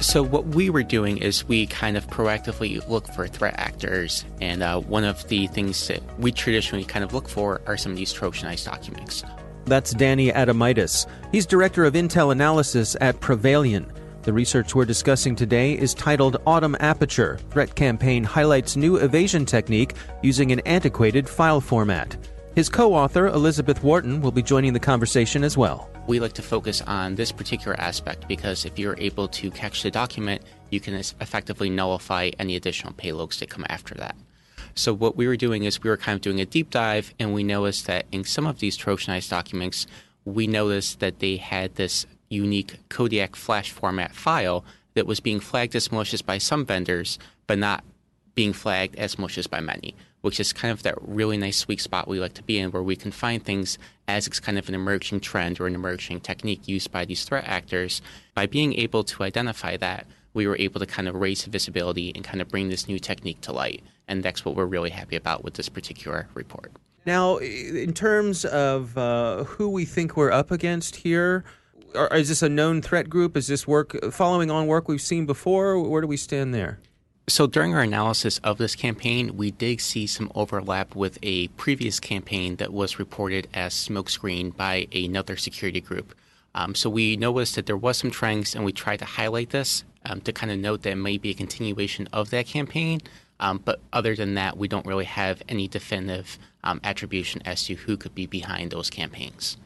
So what we were doing is we kind of proactively look for threat actors, and uh, one of the things that we traditionally kind of look for are some of these Trojanized documents. That's Danny Adomaitis. He's director of intel analysis at Prevailion. The research we're discussing today is titled Autumn Aperture Threat Campaign Highlights New Evasion Technique Using an Antiquated File Format. His co author, Elizabeth Wharton, will be joining the conversation as well. We like to focus on this particular aspect because if you're able to catch the document, you can effectively nullify any additional payloads that come after that. So, what we were doing is we were kind of doing a deep dive, and we noticed that in some of these Trojanized documents, we noticed that they had this unique Kodiak flash format file that was being flagged as malicious by some vendors, but not being flagged as malicious by many which is kind of that really nice sweet spot we like to be in, where we can find things as it's kind of an emerging trend or an emerging technique used by these threat actors. By being able to identify that, we were able to kind of raise visibility and kind of bring this new technique to light. And that's what we're really happy about with this particular report. Now, in terms of uh, who we think we're up against here, is this a known threat group? Is this work following on work we've seen before? Where do we stand there? So during our analysis of this campaign, we did see some overlap with a previous campaign that was reported as smokescreen by another security group. Um, so we noticed that there was some trends, and we tried to highlight this um, to kind of note that it may be a continuation of that campaign. Um, but other than that, we don't really have any definitive um, attribution as to who could be behind those campaigns.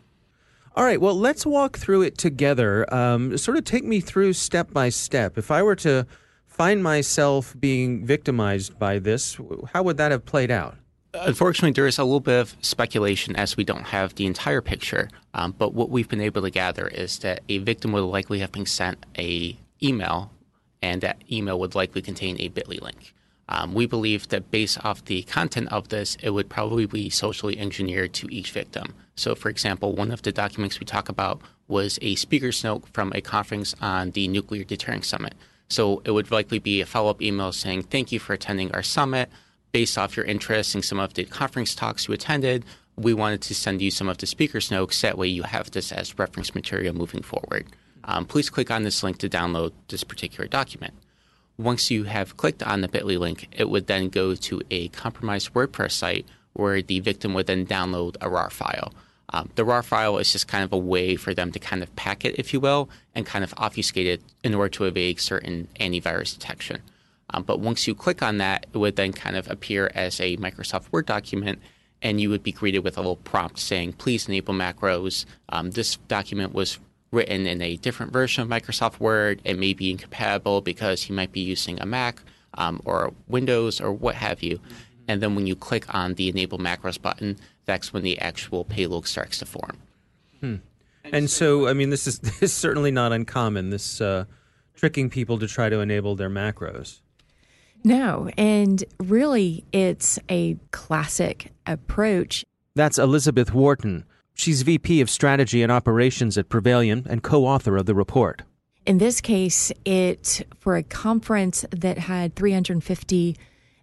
All right, well, let's walk through it together. Um, sort of take me through step by step. If I were to find myself being victimized by this, how would that have played out? Unfortunately, there is a little bit of speculation as we don't have the entire picture. Um, but what we've been able to gather is that a victim would likely have been sent a email, and that email would likely contain a Bitly link. Um, we believe that based off the content of this, it would probably be socially engineered to each victim. So, for example, one of the documents we talk about was a speaker's note from a conference on the Nuclear Deterrence Summit. So it would likely be a follow up email saying, Thank you for attending our summit. Based off your interest in some of the conference talks you attended, we wanted to send you some of the speaker's notes. That way you have this as reference material moving forward. Um, please click on this link to download this particular document. Once you have clicked on the bit.ly link, it would then go to a compromised WordPress site where the victim would then download a RAR file. Um, the RAR file is just kind of a way for them to kind of pack it, if you will, and kind of obfuscate it in order to evade certain antivirus detection. Um, but once you click on that, it would then kind of appear as a Microsoft Word document, and you would be greeted with a little prompt saying, "Please enable macros." Um, this document was written in a different version of Microsoft Word. It may be incompatible because you might be using a Mac um, or Windows or what have you. And then when you click on the Enable Macros button, that's when the actual payload starts to form. Hmm. And so, I mean, this is, this is certainly not uncommon. This uh, tricking people to try to enable their macros. No, and really, it's a classic approach. That's Elizabeth Wharton. She's VP of Strategy and Operations at Prevailion and co author of the report. In this case, it for a conference that had 350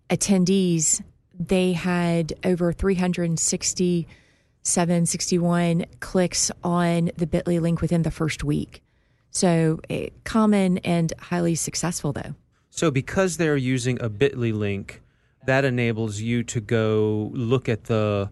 attendees, they had over 367, 61 clicks on the bit.ly link within the first week. So eh, common and highly successful, though. So, because they're using a bit.ly link, that enables you to go look at the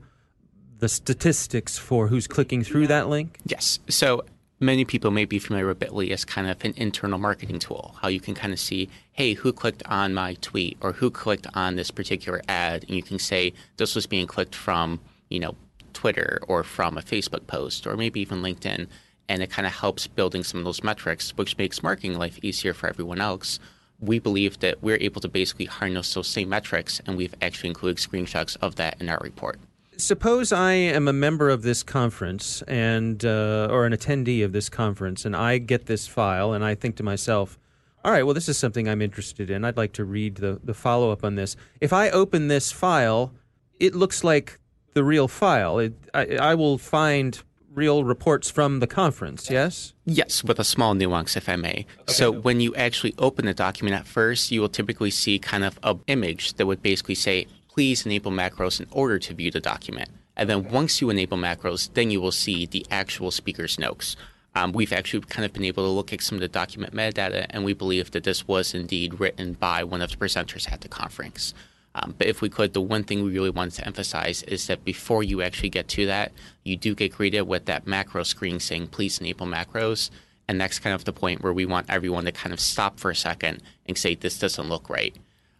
the statistics for who's clicking through that link? Yes. So many people may be familiar with Bitly as kind of an internal marketing tool, how you can kind of see, hey, who clicked on my tweet or who clicked on this particular ad, and you can say this was being clicked from, you know, Twitter or from a Facebook post or maybe even LinkedIn, and it kind of helps building some of those metrics, which makes marketing life easier for everyone else. We believe that we're able to basically harness those same metrics, and we've actually included screenshots of that in our report suppose I am a member of this conference and uh, or an attendee of this conference, and I get this file, and I think to myself, "All right, well, this is something I'm interested in. I'd like to read the the follow up on this." If I open this file, it looks like the real file. It, I, I will find real reports from the conference, yes? Yes, with a small nuance, if I may. Okay. So when you actually open the document at first, you will typically see kind of an image that would basically say please enable macros in order to view the document. And then once you enable macros, then you will see the actual speaker's notes. Um, we've actually kind of been able to look at some of the document metadata, and we believe that this was indeed written by one of the presenters at the conference. Um, but if we could, the one thing we really wanted to emphasize is that before you actually get to that, you do get greeted with that macro screen saying, please enable macros. And that's kind of the point where we want everyone to kind of stop for a second and say, this doesn't look right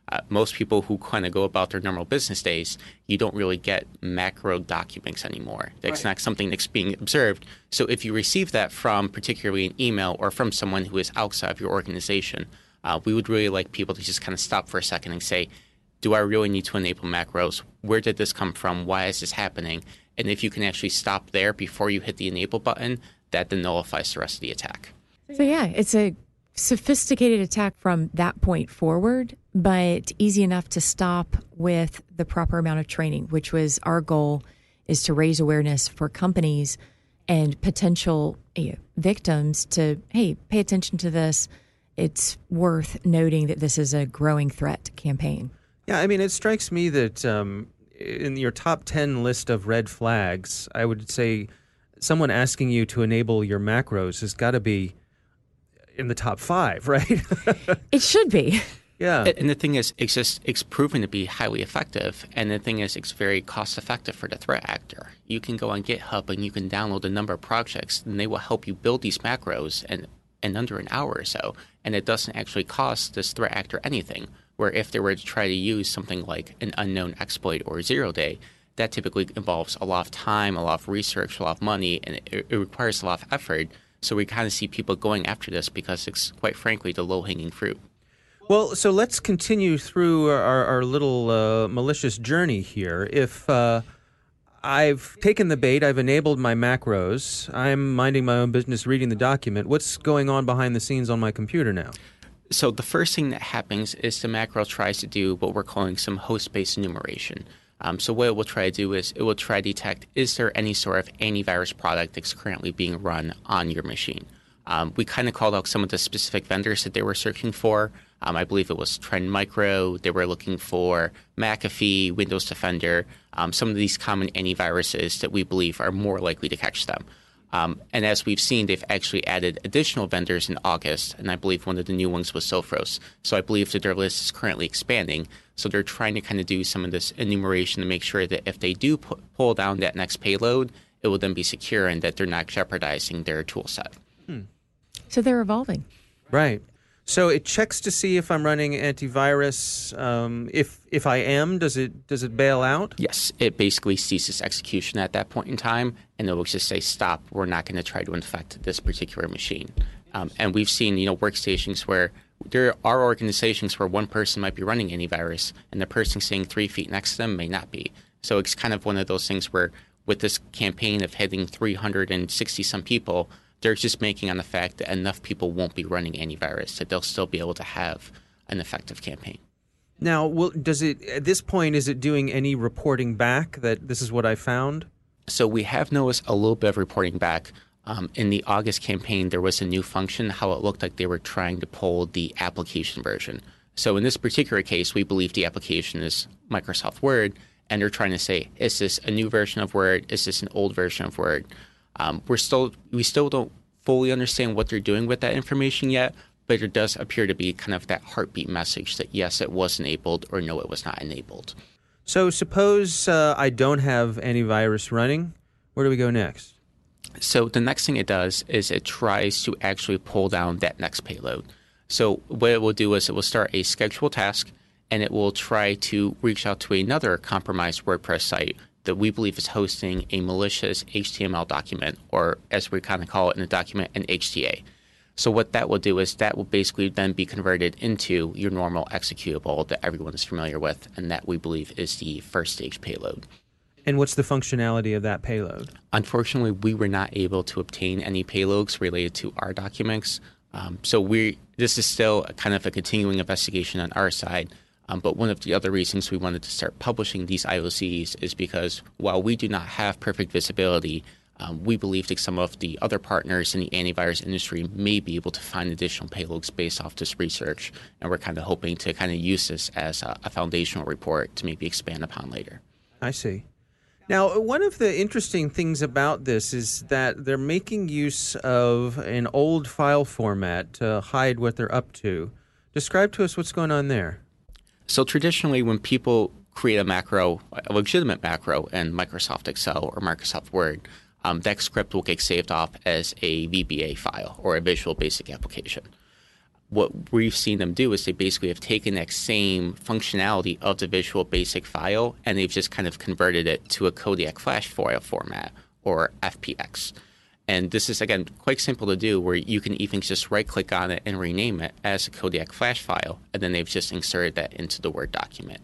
uh, most people who kind of go about their normal business days, you don't really get macro documents anymore. That's right. not something that's being observed. So if you receive that from particularly an email or from someone who is outside of your organization, uh, we would really like people to just kind of stop for a second and say, do I really need to enable macros? Where did this come from? Why is this happening? And if you can actually stop there before you hit the enable button, that then nullifies the rest of the attack. So yeah, it's a sophisticated attack from that point forward, but easy enough to stop with the proper amount of training, which was our goal is to raise awareness for companies and potential you know, victims to, hey, pay attention to this. It's worth noting that this is a growing threat campaign. Yeah, I mean, it strikes me that um, in your top 10 list of red flags, I would say someone asking you to enable your macros has got to be in the top five, right? it should be. Yeah. And the thing is, it's just it's proven to be highly effective. And the thing is, it's very cost effective for the threat actor. You can go on GitHub and you can download a number of projects, and they will help you build these macros in, in under an hour or so. And it doesn't actually cost this threat actor anything. Where if they were to try to use something like an unknown exploit or zero day, that typically involves a lot of time, a lot of research, a lot of money, and it, it requires a lot of effort so we kind of see people going after this because it's quite frankly the low hanging fruit. Well, so let's continue through our, our little uh, malicious journey here. If uh, I've taken the bait, I've enabled my macros, I'm minding my own business reading the document, what's going on behind the scenes on my computer now? So the first thing that happens is the macro tries to do what we're calling some host-based enumeration. Um, so what it will try to do is it will try to detect is there any sort of antivirus product that's currently being run on your machine. Um, we kind of called out some of the specific vendors that they were searching for. Um, I believe it was Trend Micro. They were looking for McAfee, Windows Defender, um, some of these common antiviruses that we believe are more likely to catch them. Um, and as we've seen, they've actually added additional vendors in August, and I believe one of the new ones was Sophos. So I believe that their list is currently expanding. So they're trying to kind of do some of this enumeration to make sure that if they do pu- pull down that next payload, it will then be secure and that they're not jeopardizing their tool set. Hmm. So they're evolving. Right. So it checks to see if I'm running antivirus. Um, if if I am, does it does it bail out? Yes, it basically ceases execution at that point in time, and it will just say stop. We're not going to try to infect this particular machine. Um, and we've seen you know workstations where there are organizations where one person might be running antivirus, and the person sitting three feet next to them may not be. So it's kind of one of those things where with this campaign of hitting 360 some people they're just making on the fact that enough people won't be running antivirus that they'll still be able to have an effective campaign. Now, will, does it at this point is it doing any reporting back that this is what I found? So we have noticed a little bit of reporting back. Um, in the August campaign, there was a new function how it looked like they were trying to pull the application version. So in this particular case, we believe the application is Microsoft Word, and they're trying to say, is this a new version of Word? Is this an old version of Word? Um, we're still we still don't fully understand what they're doing with that information yet, but it does appear to be kind of that heartbeat message that yes, it was enabled or no, it was not enabled. So suppose uh, I don't have antivirus running. Where do we go next? So the next thing it does is it tries to actually pull down that next payload. So what it will do is it will start a scheduled task and it will try to reach out to another compromised WordPress site that we believe is hosting a malicious HTML document, or as we kind of call it in the document, an HTA. So what that will do is that will basically then be converted into your normal executable that everyone is familiar with, and that we believe is the first stage payload. And what's the functionality of that payload? Unfortunately, we were not able to obtain any payloads related to our documents. Um, so we this is still kind of a continuing investigation on our side. Um, but one of the other reasons we wanted to start publishing these IOCs is because while we do not have perfect visibility, um, we believe that some of the other partners in the antivirus industry may be able to find additional payloads based off this research. And we're kind of hoping to kind of use this as a, a foundational report to maybe expand upon later. I see. Now, one of the interesting things about this is that they're making use of an old file format to hide what they're up to. Describe to us what's going on there. So traditionally, when people create a macro, a legitimate macro in Microsoft Excel or Microsoft Word, um, that script will get saved off as a VBA file or a Visual Basic application. What we've seen them do is they basically have taken that same functionality of the Visual Basic file and they've just kind of converted it to a Kodiak Flash file format or FPX. And this is, again, quite simple to do where you can even just right click on it and rename it as a Kodiak Flash file, and then they've just inserted that into the Word document.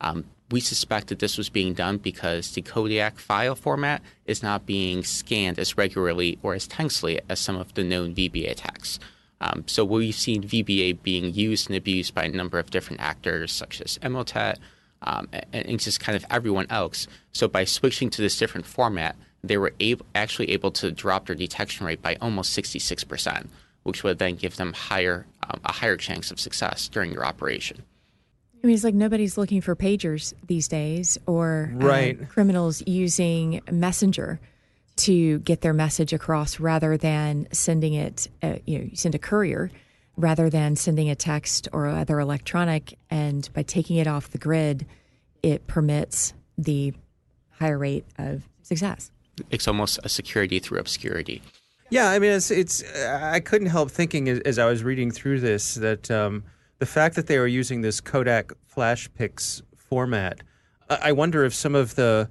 Um, we suspect that this was being done because the Kodiak file format is not being scanned as regularly or as tensely as some of the known VBA attacks. Um, so we've seen VBA being used and abused by a number of different actors, such as Emotet um, and, and just kind of everyone else. So by switching to this different format, they were able, actually able to drop their detection rate by almost 66%, which would then give them higher um, a higher chance of success during your operation. I mean, it's like nobody's looking for pagers these days, or uh, right. uh, criminals using Messenger to get their message across rather than sending it. Uh, you know, you send a courier rather than sending a text or other electronic, and by taking it off the grid, it permits the higher rate of success it's almost a security through obscurity. Yeah, I mean, it's it's. I couldn't help thinking as, I was reading through this that um, the fact that they were using this Kodak FlashPix format, I wonder if some of the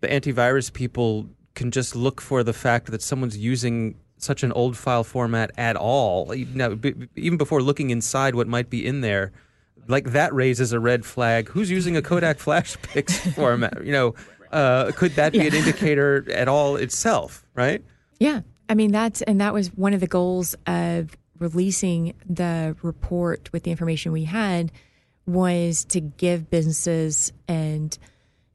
the antivirus people can just look for the fact that someone's using such an old file format at all, Now, even before looking inside what might be in there. Like that raises a red flag. Who's using a Kodak FlashPix format? You know, uh, could that be yeah. an indicator at all itself, right? Yeah. I mean, that's, and that was one of the goals of releasing the report with the information we had was to give businesses and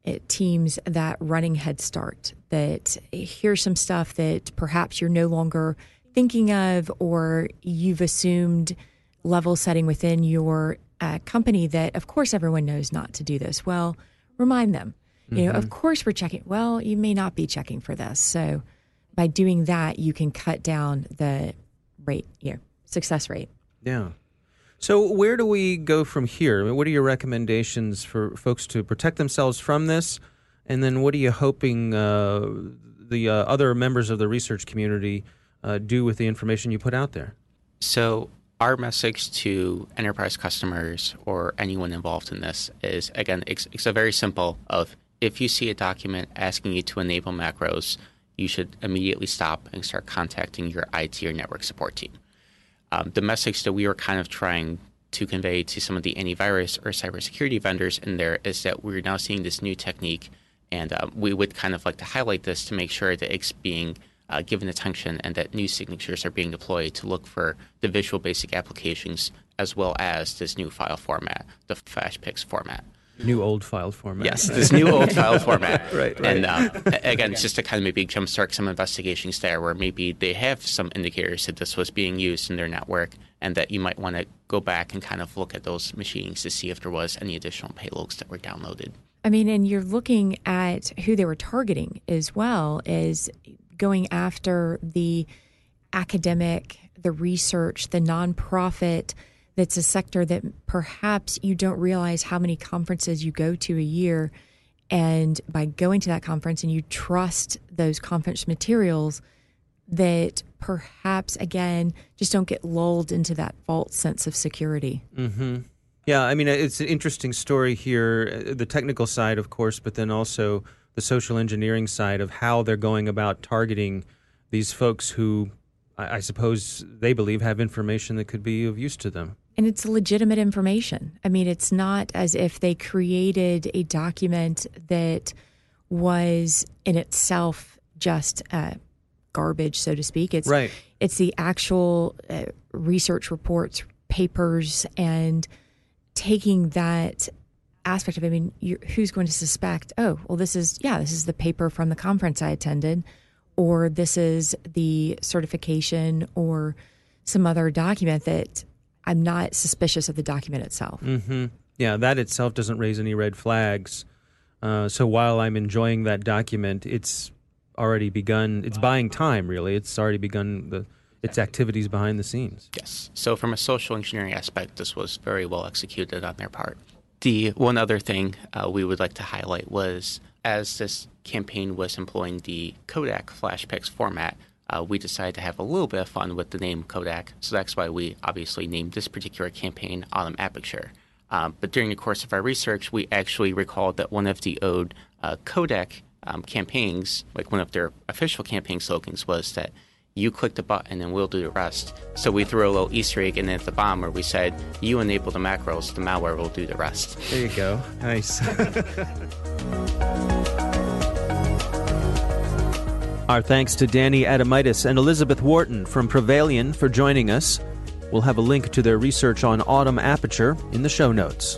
uh, teams that running head start that here's some stuff that perhaps you're no longer thinking of or you've assumed level setting within your uh, company that of course everyone knows not to do this well remind them you know, of mm-hmm. course we're checking. Well, you may not be checking for this. So by doing that, you can cut down the rate, you know, success rate. Yeah. So where do we go from here? I mean, what are your recommendations for folks to protect themselves from this? And then what are you hoping uh, the uh, other members of the research community uh, do with the information you put out there? So our message to enterprise customers or anyone involved in this is again, it's, it's a very simple of if you see a document asking you to enable macros, you should immediately stop and start contacting your IT or network support team. Um, the message that we were kind of trying to convey to some of the antivirus or cybersecurity vendors in there is that we're now seeing this new technique, and um, we would kind of like to highlight this to make sure that it's being uh, given attention and that new signatures are being deployed to look for the Visual Basic applications as well as this new file format, the FlashPix format. New old file format. Yes, this new old file format. right, right. And uh, again, just to kind of maybe jumpstart some investigations there where maybe they have some indicators that this was being used in their network and that you might want to go back and kind of look at those machines to see if there was any additional payloads that were downloaded. I mean, and you're looking at who they were targeting as well as going after the academic, the research, the nonprofit. That's a sector that perhaps you don't realize how many conferences you go to a year. And by going to that conference and you trust those conference materials, that perhaps, again, just don't get lulled into that false sense of security. Mm-hmm. Yeah, I mean, it's an interesting story here. Uh, the technical side, of course, but then also the social engineering side of how they're going about targeting these folks who I, I suppose they believe have information that could be of use to them. And it's legitimate information. I mean, it's not as if they created a document that was in itself just uh, garbage, so to speak. It's right. It's the actual uh, research reports, papers, and taking that aspect of. I mean, who's going to suspect? Oh, well, this is yeah, this is the paper from the conference I attended, or this is the certification, or some other document that I'm not suspicious of the document itself. Mm-hmm. Yeah, that itself doesn't raise any red flags. Uh, so while I'm enjoying that document, it's already begun. It's buying time, really. It's already begun the its activities behind the scenes. Yes. So from a social engineering aspect, this was very well executed on their part. The one other thing uh, we would like to highlight was as this campaign was employing the Kodak FlashPix format, uh, we decided to have a little bit of fun with the name Kodak. So that's why we obviously named this particular campaign Autumn Aperture. Um, but during the course of our research, we actually recalled that one of the old uh, Kodak um, campaigns, like one of their official campaign slogans, was that you click the button and we'll do the rest. So we threw a little Easter egg in at the bottom where we said, you enable the macros, the malware will do the rest. There you go. Nice. Our thanks to Danny Adomaitis and Elizabeth Wharton from Prevailion for joining us. We'll have a link to their research on Autumn Aperture in the show notes.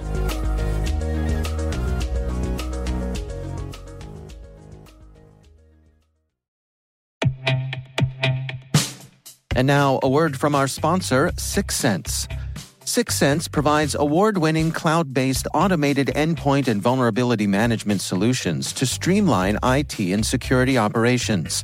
And now, a word from our sponsor, Syxsense. Syxsense provides award winning cloud based automated endpoint and vulnerability management solutions to streamline IT and security operations.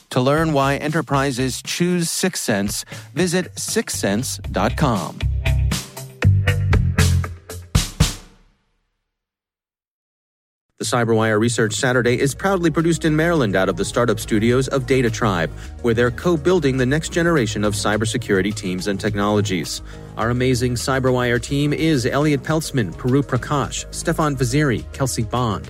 To learn why enterprises choose Syxsense, visit syxsense.com. The CyberWire Research Saturday is proudly produced in Maryland out of the startup studios of Data Tribe, where they're co building the next generation of cybersecurity teams and technologies. Our amazing CyberWire team is Elliott Peltzman, Puru Prakash, Stefan Vaziri, Kelsey Bond,